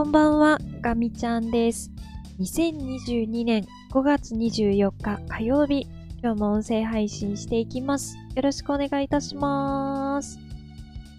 こんばんは、ガミちゃんです。2022年5月24日火曜日、今日も音声配信していきます。よろしくお願いいたします。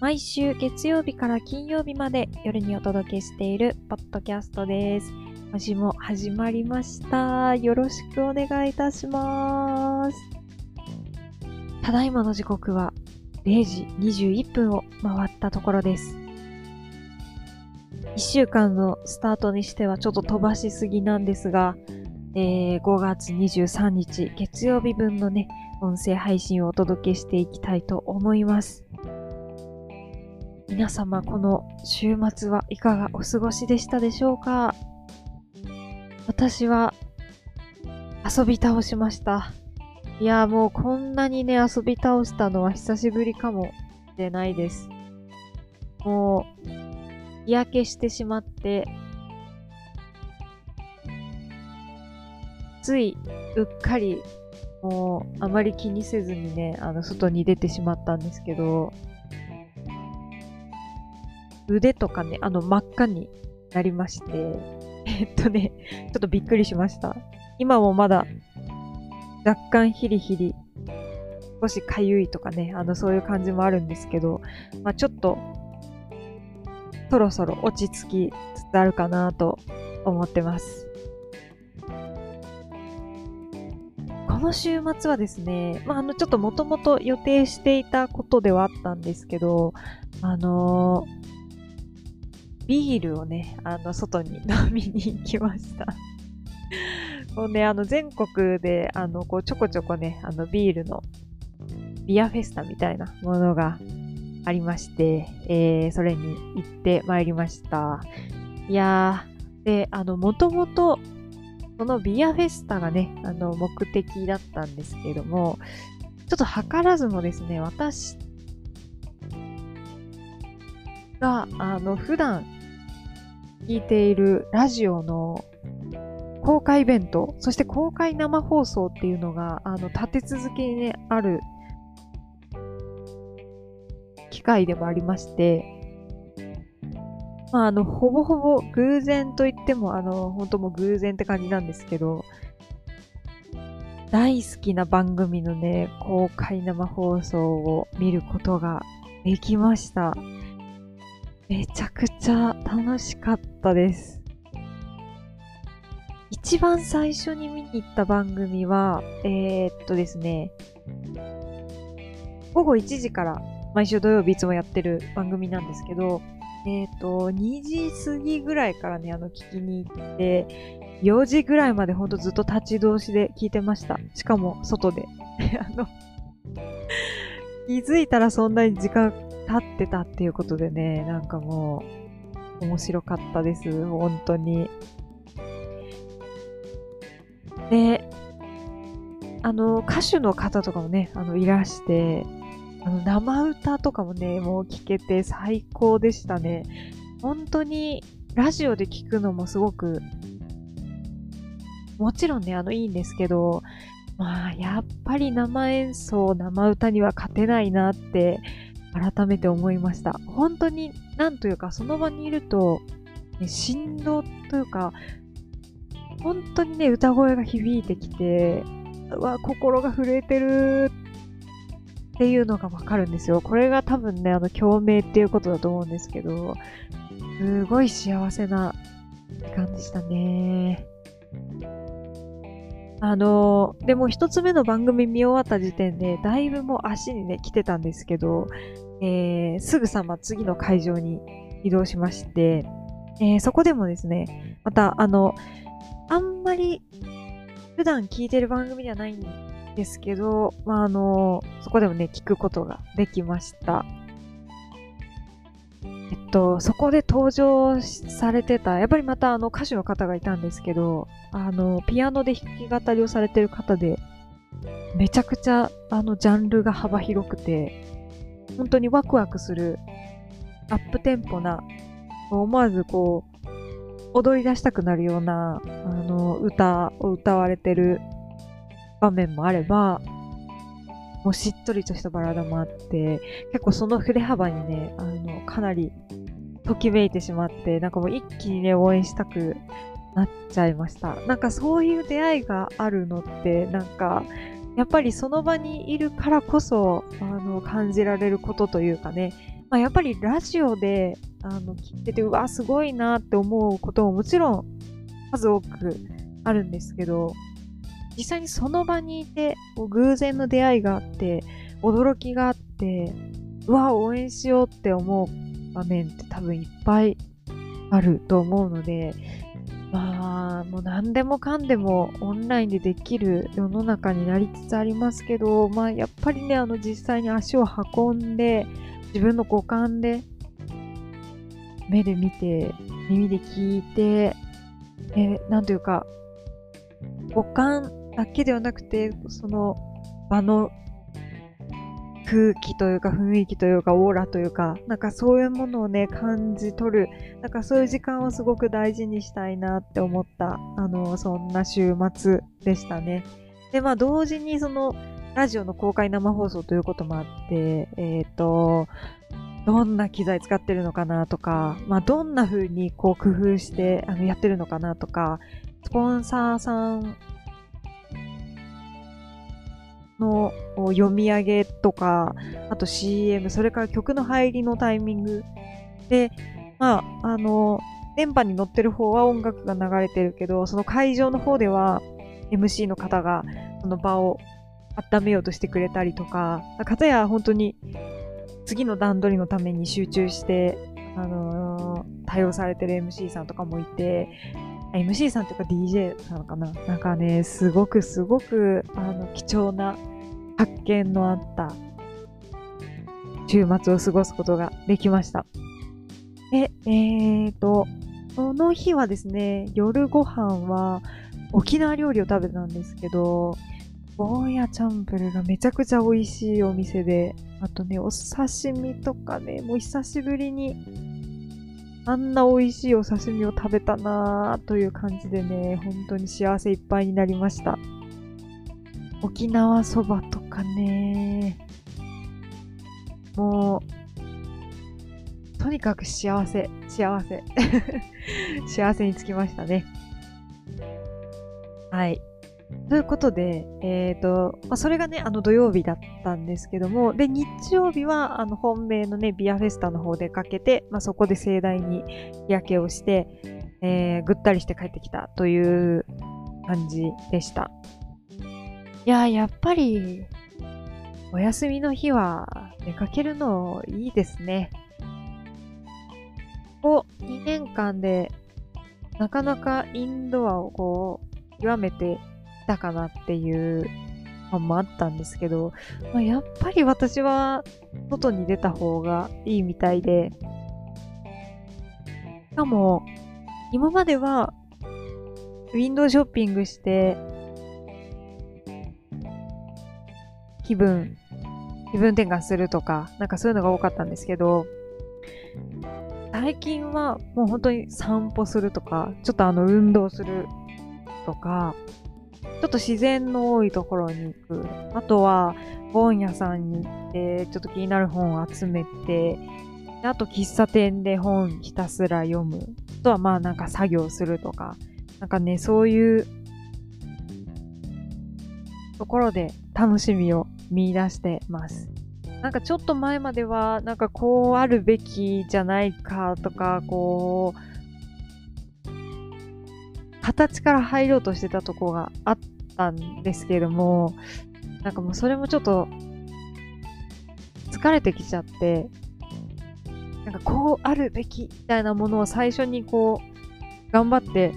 毎週月曜日から金曜日まで夜にお届けしているポッドキャストです。今週も始まりました。よろしくお願いいたします。ただいまの時刻は0時21分を回ったところです。1週間のスタートにしてはちょっと飛ばしすぎなんですが、えー5月23日月曜日分のね、音声配信をお届けしていきたいと思います。皆様、この週末はいかがお過ごしでしたでしょうか？私は遊び倒しました。いやもうこんなにね、遊び倒したのは久しぶりかもしれないです。もう、日焼けしてしまって、つい、うっかり、もう、あまり気にせずにね、あの、外に出てしまったんですけど、腕とかね、あの、真っ赤になりまして、えっとね、ちょっとびっくりしました。今もまだ、若干ヒリヒリ、少しかゆいとかね、あの、そういう感じもあるんですけど、まあちょっと、そろそろ落ち着きつつあるかなと思ってます。この週末はですね、まあ、あの、ちょっともともと予定していたことではあったんですけど、あのービールをね、あの、外に飲みに行きました。もうね、あの、全国で、あの、こう、ちょこちょこね、あの、ビールの、ビアフェスタみたいなものがありまして、えー、それに行ってまいりました。いやー、で、あの、もともと、このビアフェスタがね、あの、目的だったんですけれども、ちょっと図らずもですね、私が、あの、普段聞いているラジオの公開イベント、そして公開生放送っていうのが、あの、立て続けにね、ある会でもありまして、まあ、あの、ほぼほぼ偶然と言っても、あの、本当もう偶然って感じなんですけど、大好きな番組のね、公開生放送を見ることができました。めちゃくちゃ楽しかったです。一番最初に見に行った番組は、えー、っとですね、午後1時から毎週土曜日いつもやってる番組なんですけど、えっ、と、2時過ぎぐらいからね、あの、聞きに行って、4時ぐらいまでほんとずっと立ち通しで聞いてました。しかも、外で。あの、気づいたらそんなに時間経ってたっていうことでね、なんかもう、面白かったです。本当に。で、あの、歌手の方とかもね、あの、いらして、あの、生歌とかもね、もう聞けて最高でしたね。本当に、ラジオで聞くのもすごく、もちろんね、あの、いいんですけど、まあ、やっぱり生演奏、生歌には勝てないなって、改めて思いました。本当に、なんというか、その場にいると、ね、振動というか、本当にね、歌声が響いてきて、うわ、心が震えてるっていうのがわかるんですよ。これが多分ね、あの、共鳴っていうことだと思うんですけど、すごい幸せな時間でしたね。あの、でも一つ目の番組見終わった時点で、だいぶもう足にね、来てたんですけど、えー、すぐさま次の会場に移動しまして、えーそこでもですね、また、あの、あんまり普段聞いてる番組ではないんですけど、まあ、あの、そこでもね、聞くことができました。えっと、そこで登場されてた、やっぱりまたあの歌手の方がいたんですけど、あの、ピアノで弾き語りをされてる方で、めちゃくちゃあのジャンルが幅広くて、本当にワクワクするアップテンポな、思わずこう、踊り出したくなるような、あの、歌を歌われてる場面もあれば、もうしっとりとしたバラードもあって、結構その振れ幅にね、あの、かなりときめいてしまって、なんかもう一気にね、応援したくなっちゃいました。なんかそういう出会いがあるのって、なんか、やっぱりその場にいるからこそ、あの、感じられることというかね、まあ、やっぱりラジオで、あの、聞いてて、うわ、すごいなって思うことももちろん数多くあるんですけど、実際にその場にいて、こう偶然の出会いがあって、驚きがあって、うわ、応援しようって思う場面って多分いっぱいあると思うので、まあ、もう何でもかんでもオンラインでできる世の中になりつつありますけど、まあやっぱりね、あの実際に足を運んで、自分の五感で、目で見て、耳で聞いて、え、なんというか、五感だけではなくて、その場の空気というか雰囲気というかオーラというか、なんかそういうものをね、感じ取る、なんかそういう時間をすごく大事にしたいなって思った、あの、そんな週末でしたね。で、まあ同時にその、ラジオの公開生放送ということもあって、えっ、ー、と、どんな機材使ってるのかなとか、まあ、どんな風にこう工夫してあのやってるのかなとか、スポンサーさんの読み上げとか、あと CM、それから曲の入りのタイミング。で、まあ、あの、電波に乗ってる方は音楽が流れてるけど、その会場の方では MC の方がその場を温めようとしてくれたりとか、かたや本当に次の段取りのために集中して、あのー、対応されてる MC さんとかもいて、MC さんというか DJ さんかな？なんかね、すごくすごく、あの、貴重な発見のあった週末を過ごすことができました。で、えーと、その日はですね、夜ご飯は沖縄料理を食べたんですけど、ゴーヤチャンプルがめちゃくちゃ美味しいお店で、あとね、お刺身とかね、もう久しぶりにあんな美味しいお刺身を食べたなぁという感じでね、本当に幸せいっぱいになりました。沖縄そばとかね、もう、とにかく幸せ、幸せ。幸せにつきましたね。はい。ということで、えっ、ー、と、まあ、それがね、あの土曜日だったんですけども、で、日曜日は、あの、本命のね、ビアフェスタの方でかけて、まあ、そこで盛大に日焼けをして、えー、ぐったりして帰ってきたという感じでした。いややっぱり、お休みの日は出かけるのいいですね。ここ2年間で、なかなかインドアをこう、極めてたかなっていうのもあったんですけど、まあ、やっぱり私は外に出た方がいいみたいで、しかも、今まではウィンドウショッピングして、気分、気分転換するとか、なんかそういうのが多かったんですけど、最近はもう本当に散歩するとか、ちょっとあの運動するとか、ちょっと自然の多いところに行く。あとは、本屋さんに行って、ちょっと気になる本を集めて、あと喫茶店で本ひたすら読む。あとはまあなんか作業するとか、なんかね、そういうところで楽しみを見出してます。なんかちょっと前までは、なんかこうあるべきじゃないかとか、こう、形から入ろうとしてたとこがあったんですけれども、なんかもうそれもちょっと疲れてきちゃって、なんかこうあるべきみたいなものを最初にこう頑張って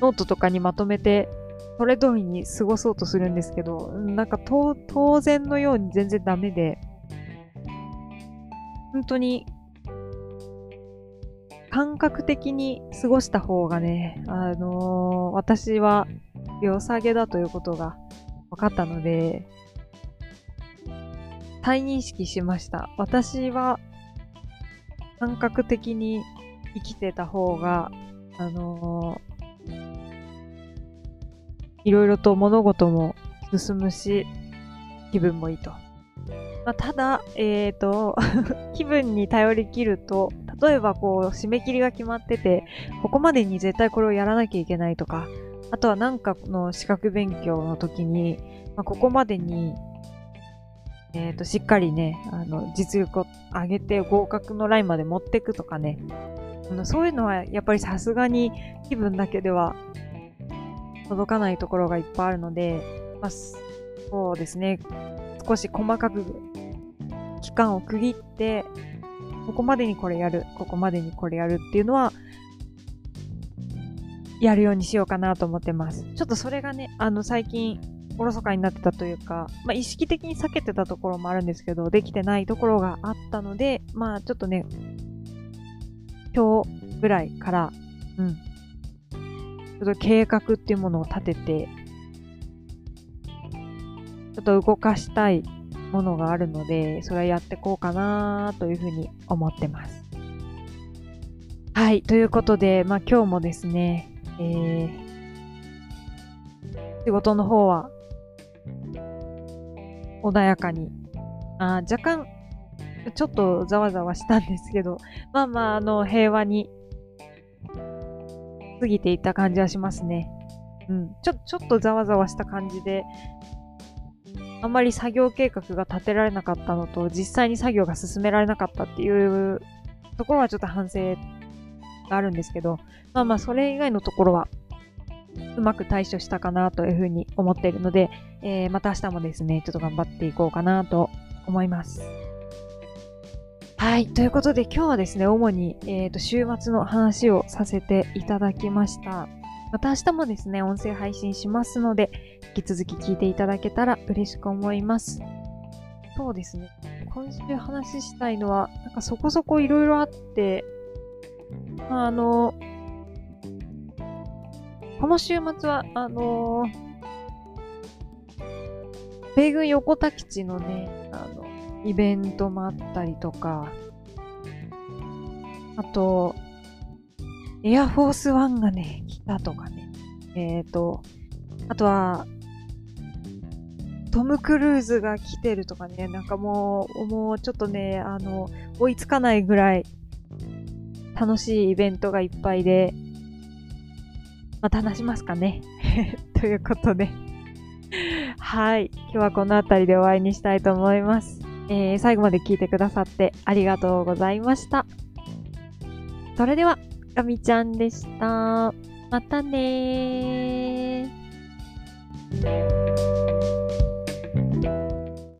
ノートとかにまとめてそれ通りに過ごそうとするんですけど、なんか当然のように全然ダメで、本当に感覚的に過ごした方がね、あのー、私は良さげだということが分かったので、再認識しました。私は感覚的に生きてた方が、あのー、いろいろと物事も進むし、気分もいいと。まあ、ただ、えっ、ー、と、気分に頼りきると、例えばこう、締め切りが決まってて、ここまでに絶対これをやらなきゃいけないとか、あとはなんかこの資格勉強の時に、まあ、ここまでに、えっ、ー、と、しっかりね、あの、実力を上げて合格のラインまで持っていくとかね、あのそういうのはやっぱりさすがに気分だけでは届かないところがいっぱいあるので、まあ、そうですね、少し細かく期間を区切って、ここまでにこれやる、ここまでにこれやるっていうのは、やるようにしようかなと思ってます。ちょっとそれがね、あの最近、おろそかになってたというか、まあ意識的に避けてたところもあるんですけど、できてないところがあったので、まあちょっとね、今日ぐらいから、うん、ちょっと計画っていうものを立てて、ちょっと動かしたいものがあるので、それはやっていこうかなというふうに思ってます。はい。ということで、まあ今日もですね、えー、仕事の方は穏やかに、あ若干ちょっとざわざわしたんですけど、まあまあ、あの、平和に過ぎていった感じはしますね。うん。ちょ、ちょっとざわざわした感じで、あんまり作業計画が立てられなかったのと、実際に作業が進められなかったっていうところはちょっと反省があるんですけど、まあまあ、それ以外のところは、うまく対処したかなというふうに思っているので、えー、また明日もですね、ちょっと頑張っていこうかなと思います。はい。ということで今日はですね、主に、えーと、週末の話をさせていただきました。また明日もですね、音声配信しますので、引き続き聞いていただけたら嬉しく思います。そうですね。今週話したいのは、なんかそこそこいろいろあって、まあ、あの、この週末は、あの米軍横田基地のね、あの、イベントもあったりとか、あと、エアフォースワンがね、来たとかね。えっ、ー、と、あとは、トム・クルーズが来てるとかね、なんかもう、もうちょっとね、あの、追いつかないぐらい楽しいイベントがいっぱいで、また話しますかね。ということではい。今日はこの辺りでお会いにしたいと思います。えー、最後まで聞いてくださってありがとうございました。それでは、ガミちゃんでした。またねー。